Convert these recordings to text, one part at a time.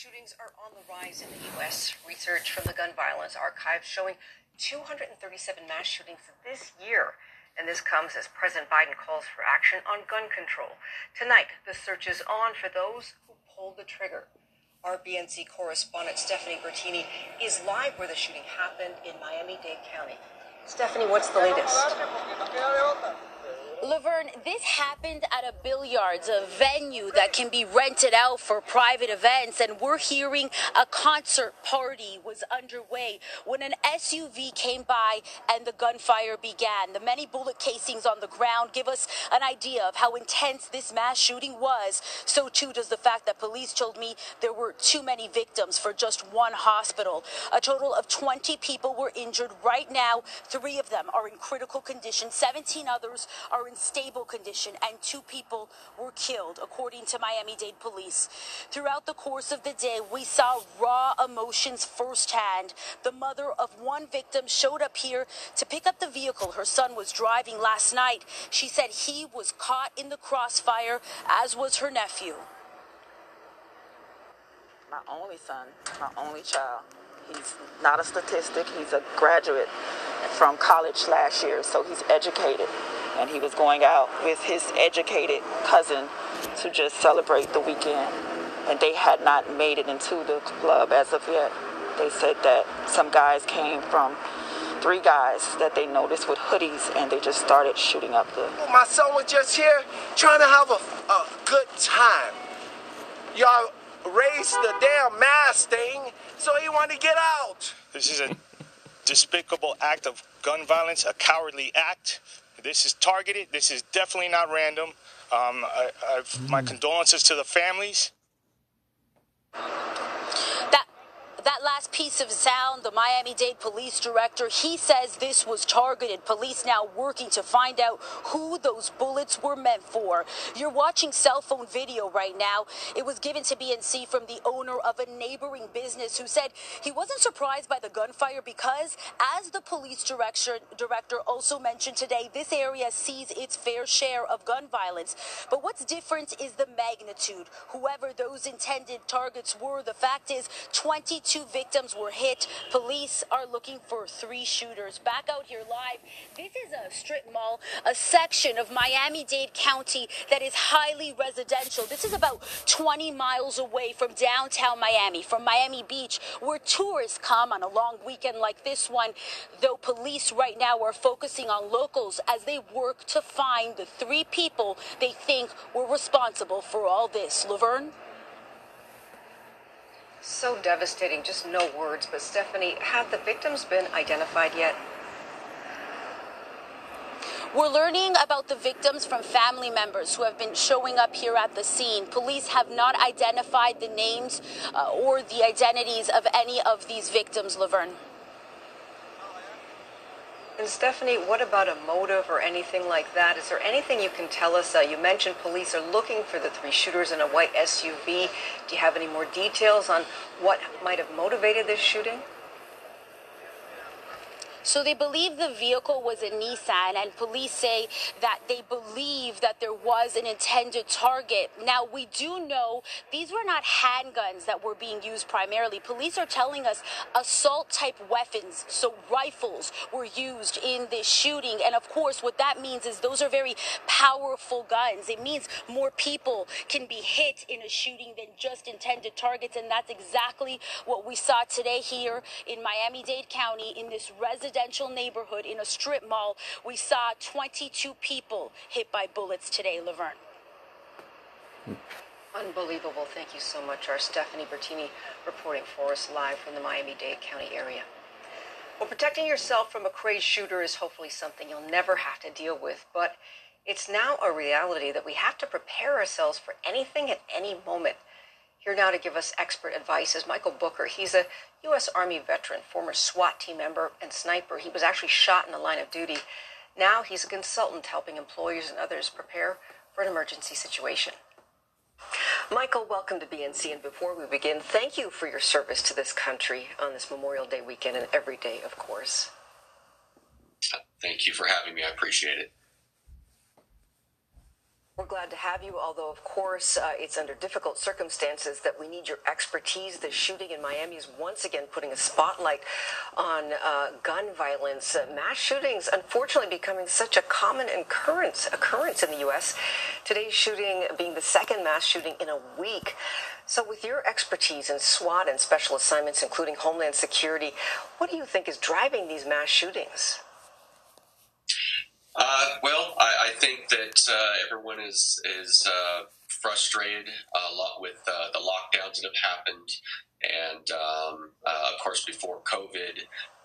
shootings are on the rise in the U.S. Research from the Gun Violence Archive showing 237 mass shootings this year. And this comes as President Biden calls for action on gun control. Tonight, the search is on for those who pulled the trigger. Our BNC correspondent Stephanie Bertini is live where the shooting happened in Miami Dade County. Stephanie, what's the latest? This happened at a billiards, a venue that can be rented out for private events, and we're hearing a concert party was underway when an SUV came by and the gunfire began. The many bullet casings on the ground give us an idea of how intense this mass shooting was. So too does the fact that police told me there were too many victims for just one hospital. A total of 20 people were injured right now. Three of them are in critical condition. 17 others are in stable condition, and two people were killed, according to Miami Dade police. Throughout the course of the day, we saw raw emotions firsthand. The mother of one victim showed up here to pick up the vehicle her son was driving last night. She said he was caught in the crossfire, as was her nephew. My only son, my only child. He's not a statistic, he's a graduate from college last year, so he's educated. And he was going out with his educated cousin to just celebrate the weekend. And they had not made it into the club as of yet. They said that some guys came from three guys that they noticed with hoodies and they just started shooting up the. My son was just here trying to have a, a good time. Y'all raised the damn mask thing, so he wanted to get out. This is a despicable act of gun violence, a cowardly act. This is targeted. This is definitely not random. Um, I, my condolences to the families. Last piece of sound, the Miami Dade police director, he says this was targeted. Police now working to find out who those bullets were meant for. You're watching cell phone video right now. It was given to BNC from the owner of a neighboring business who said he wasn't surprised by the gunfire because, as the police director, director also mentioned today, this area sees its fair share of gun violence. But what's different is the magnitude. Whoever those intended targets were, the fact is 22 Two victims were hit. Police are looking for three shooters. Back out here live. This is a strip mall, a section of Miami Dade County that is highly residential. This is about 20 miles away from downtown Miami, from Miami Beach, where tourists come on a long weekend like this one. Though police right now are focusing on locals as they work to find the three people they think were responsible for all this. Laverne? So devastating, just no words. But Stephanie, have the victims been identified yet? We're learning about the victims from family members who have been showing up here at the scene. Police have not identified the names uh, or the identities of any of these victims, Laverne. And Stephanie, what about a motive or anything like that? Is there anything you can tell us? Uh, you mentioned police are looking for the three shooters in a white SUV. Do you have any more details on what might have motivated this shooting? So they believe the vehicle was a Nissan, and police say that they believe that there was an intended target. Now, we do know these were not handguns that were being used primarily. Police are telling us assault type weapons, so rifles, were used in this shooting. And of course, what that means is those are very powerful guns. It means more people can be hit in a shooting than just intended targets. And that's exactly what we saw today here in Miami Dade County in this residential residential neighborhood in a strip mall, we saw 22 people hit by bullets today, Laverne. Unbelievable. Thank you so much. Our Stephanie Bertini reporting for us live from the Miami Dade County area. Well, protecting yourself from a crazed shooter is hopefully something you'll never have to deal with, but it's now a reality that we have to prepare ourselves for anything at any moment. Here now to give us expert advice is Michael Booker. He's a U.S. Army veteran, former SWAT team member and sniper. He was actually shot in the line of duty. Now he's a consultant helping employers and others prepare for an emergency situation. Michael, welcome to BNC. And before we begin, thank you for your service to this country on this Memorial Day weekend and every day, of course. Thank you for having me. I appreciate it. We're glad to have you, although, of course, uh, it's under difficult circumstances that we need your expertise. The shooting in Miami is once again putting a spotlight on uh, gun violence. Uh, mass shootings, unfortunately, becoming such a common occurrence, occurrence in the U.S. Today's shooting being the second mass shooting in a week. So, with your expertise in SWAT and special assignments, including Homeland Security, what do you think is driving these mass shootings? Uh, well, I, I, think that uh, everyone is is uh, frustrated a lot with uh, the lockdowns that have happened, and um, uh, of course, before COVID,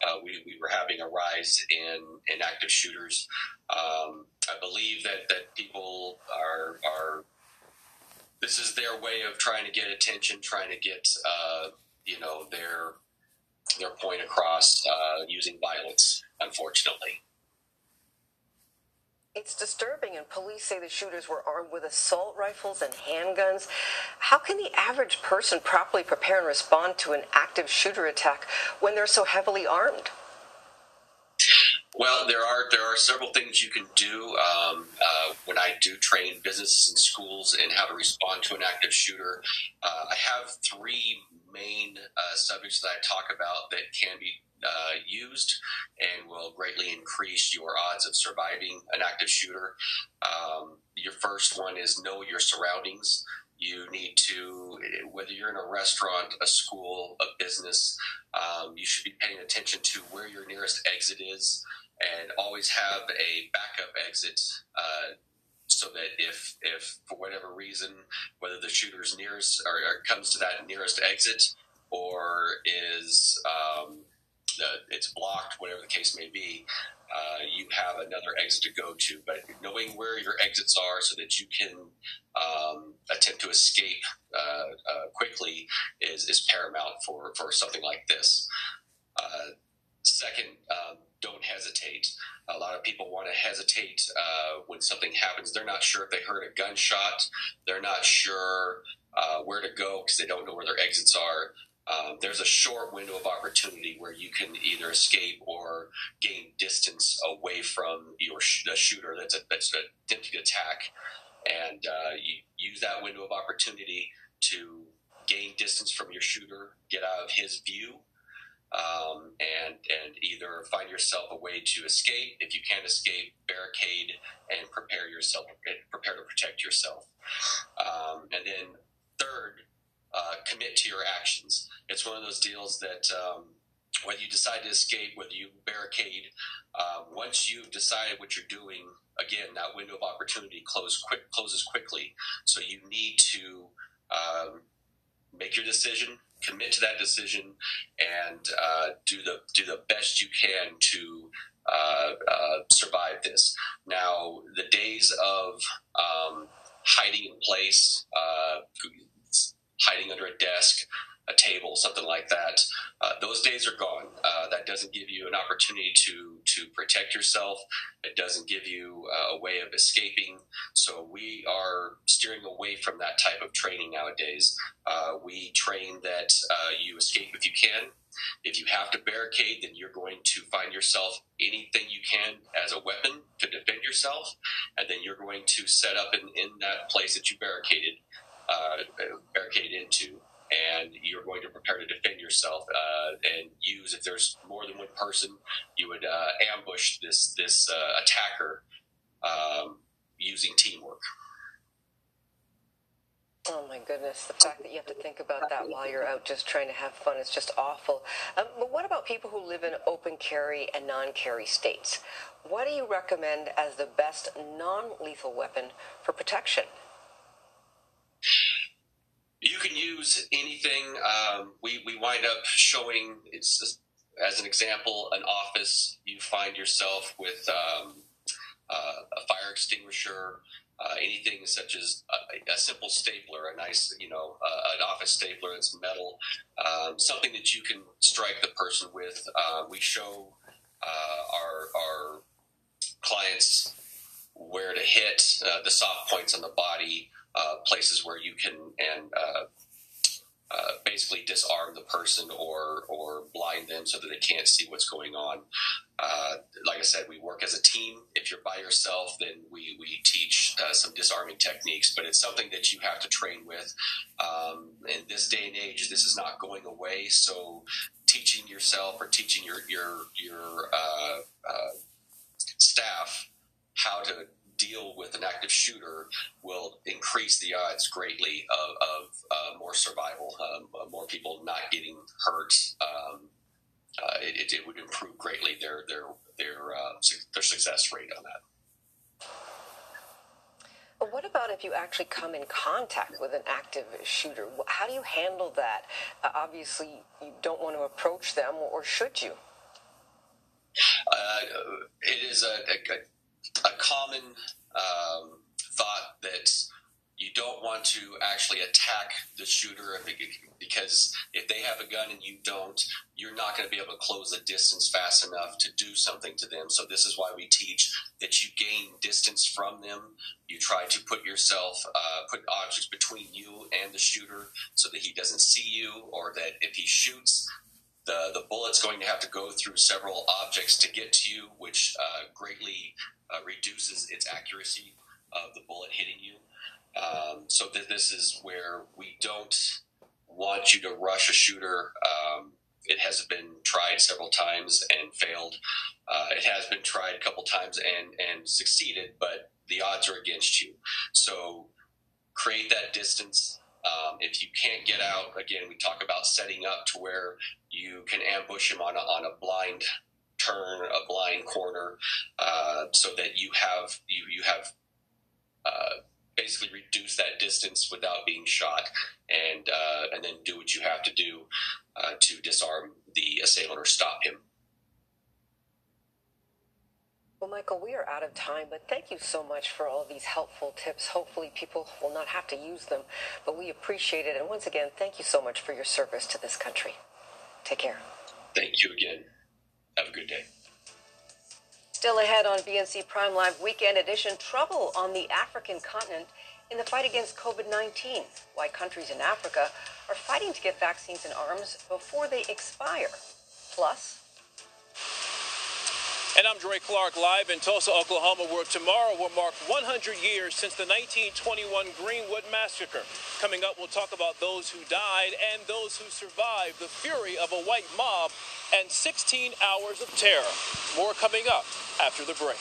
uh, we, we were having a rise in, in active shooters. Um, I believe that, that people are are this is their way of trying to get attention, trying to get you know their their point across using violence. Unfortunately. It's disturbing, and police say the shooters were armed with assault rifles and handguns. How can the average person properly prepare and respond to an active shooter attack when they're so heavily armed? Well, there are there are several things you can do. Um, uh, when I do train businesses and schools in how to respond to an active shooter, uh, I have three main uh, subjects that I talk about that can be uh, used and will greatly increase your odds of surviving an active shooter. Um, your first one is know your surroundings. You need to, whether you're in a restaurant, a school, a business, um, you should be paying attention to where your nearest exit is and always have a backup exit. Uh, so that if, if for whatever reason, whether the shooter's nearest or, or comes to that nearest exit or is um, it's blocked, whatever the case may be, uh, you have another exit to go to. But knowing where your exits are so that you can um, attempt to escape uh, uh, quickly is, is paramount for, for something like this. Uh, second, um, don't hesitate. A lot of people want to hesitate uh, when something happens. They're not sure if they heard a gunshot. They're not sure uh, where to go because they don't know where their exits are um, there's a short window of opportunity where you can either escape or gain distance away from your sh- the shooter that's a, that's attempting to attack, and uh, you use that window of opportunity to gain distance from your shooter, get out of his view, um, and and either find yourself a way to escape. If you can't escape, barricade and prepare yourself, prepare to protect yourself. Um, and then third, uh, commit to your actions. It's one of those deals that um, whether you decide to escape, whether you barricade, uh, once you've decided what you're doing, again, that window of opportunity close quick, closes quickly. So you need to um, make your decision, commit to that decision, and uh, do the do the best you can to uh, uh, survive this. Now, the days of um, hiding in place, uh, hiding under a desk, a table, something like that. Uh, those days are gone. Uh, that doesn't give you an opportunity to to protect yourself. It doesn't give you uh, a way of escaping. So we are steering away from that type of training nowadays. Uh, we train that uh, you escape if you can. If you have to barricade, then you're going to find yourself anything you can as a weapon to defend yourself, and then you're going to set up in, in that place that you barricaded uh, barricade into, and you're going to prepare to defend yourself uh, and use. If there's more than one person, you would uh, ambush this this uh, attacker um, using teamwork. Oh my goodness, the fact that you have to think about that while you're out just trying to have fun is just awful. Um, but what about people who live in open carry and non carry states? What do you recommend as the best non lethal weapon for protection? Can use anything. Um, we, we wind up showing, it's as an example, an office. You find yourself with um, uh, a fire extinguisher, uh, anything such as a, a, simple stapler, a nice, you know, uh, an office stapler that's metal, um, something that you can strike the person with. Uh, we show uh, our, our clients where to hit uh, the soft points on the body uh, places where you can and uh, uh, basically disarm the person or or blind them so that they can't see what's going on. Uh, like I said, we work as a team. If you're by yourself, then we we teach uh, some disarming techniques, but it's something that you have to train with. Um, in this day and age, this is not going away. So, teaching yourself or teaching your your your uh, staff how to deal with an active shooter will increase the odds greatly of, of uh, more survival, um, more people not getting hurt. Um, uh, it, it, would improve greatly their their their uh, their success rate on that. What about if you actually come in contact with an active shooter? How do you handle that? Uh, obviously, you don't want to approach them, or should you? Uh, it is a, a, a common um, thought that you don't want to actually attack the shooter because if they have a gun and you don't, you're not going to be able to close the distance fast enough to do something to them. So this is why we teach that you gain distance from them. You try to put yourself, uh, put objects between you and the shooter so that he doesn't see you, or that if he shoots, the the bullet's going to have to go through several objects to get to you, which uh, greatly uh, reduces its accuracy of the bullet hitting you. Um, so th- this is where we don't want you to rush a shooter. Um, it has been tried several times and failed. Uh, it has been tried a couple times and and succeeded, but the odds are against you. So create that distance. Um, if you can't get out, again, we talk about setting up to where you can ambush him on a, on a blind turn, a blind corner, uh, so that you have you you have uh, basically reduce that distance without being shot, and uh, and then do what you have to do uh, to disarm the assailant or stop him. Well, Michael, we are out of time, but thank you so much for all these helpful tips. Hopefully, people will not have to use them, but we appreciate it. And once again, thank you so much for your service to this country. Take care. Thank you again. Have a good day. Still ahead on BNC Prime Live Weekend Edition trouble on the African continent in the fight against COVID 19. Why countries in Africa are fighting to get vaccines and arms before they expire. Plus, and I'm Dre Clark live in Tulsa, Oklahoma, where tomorrow will mark 100 years since the 1921 Greenwood Massacre. Coming up, we'll talk about those who died and those who survived the fury of a white mob and 16 hours of terror. More coming up after the break.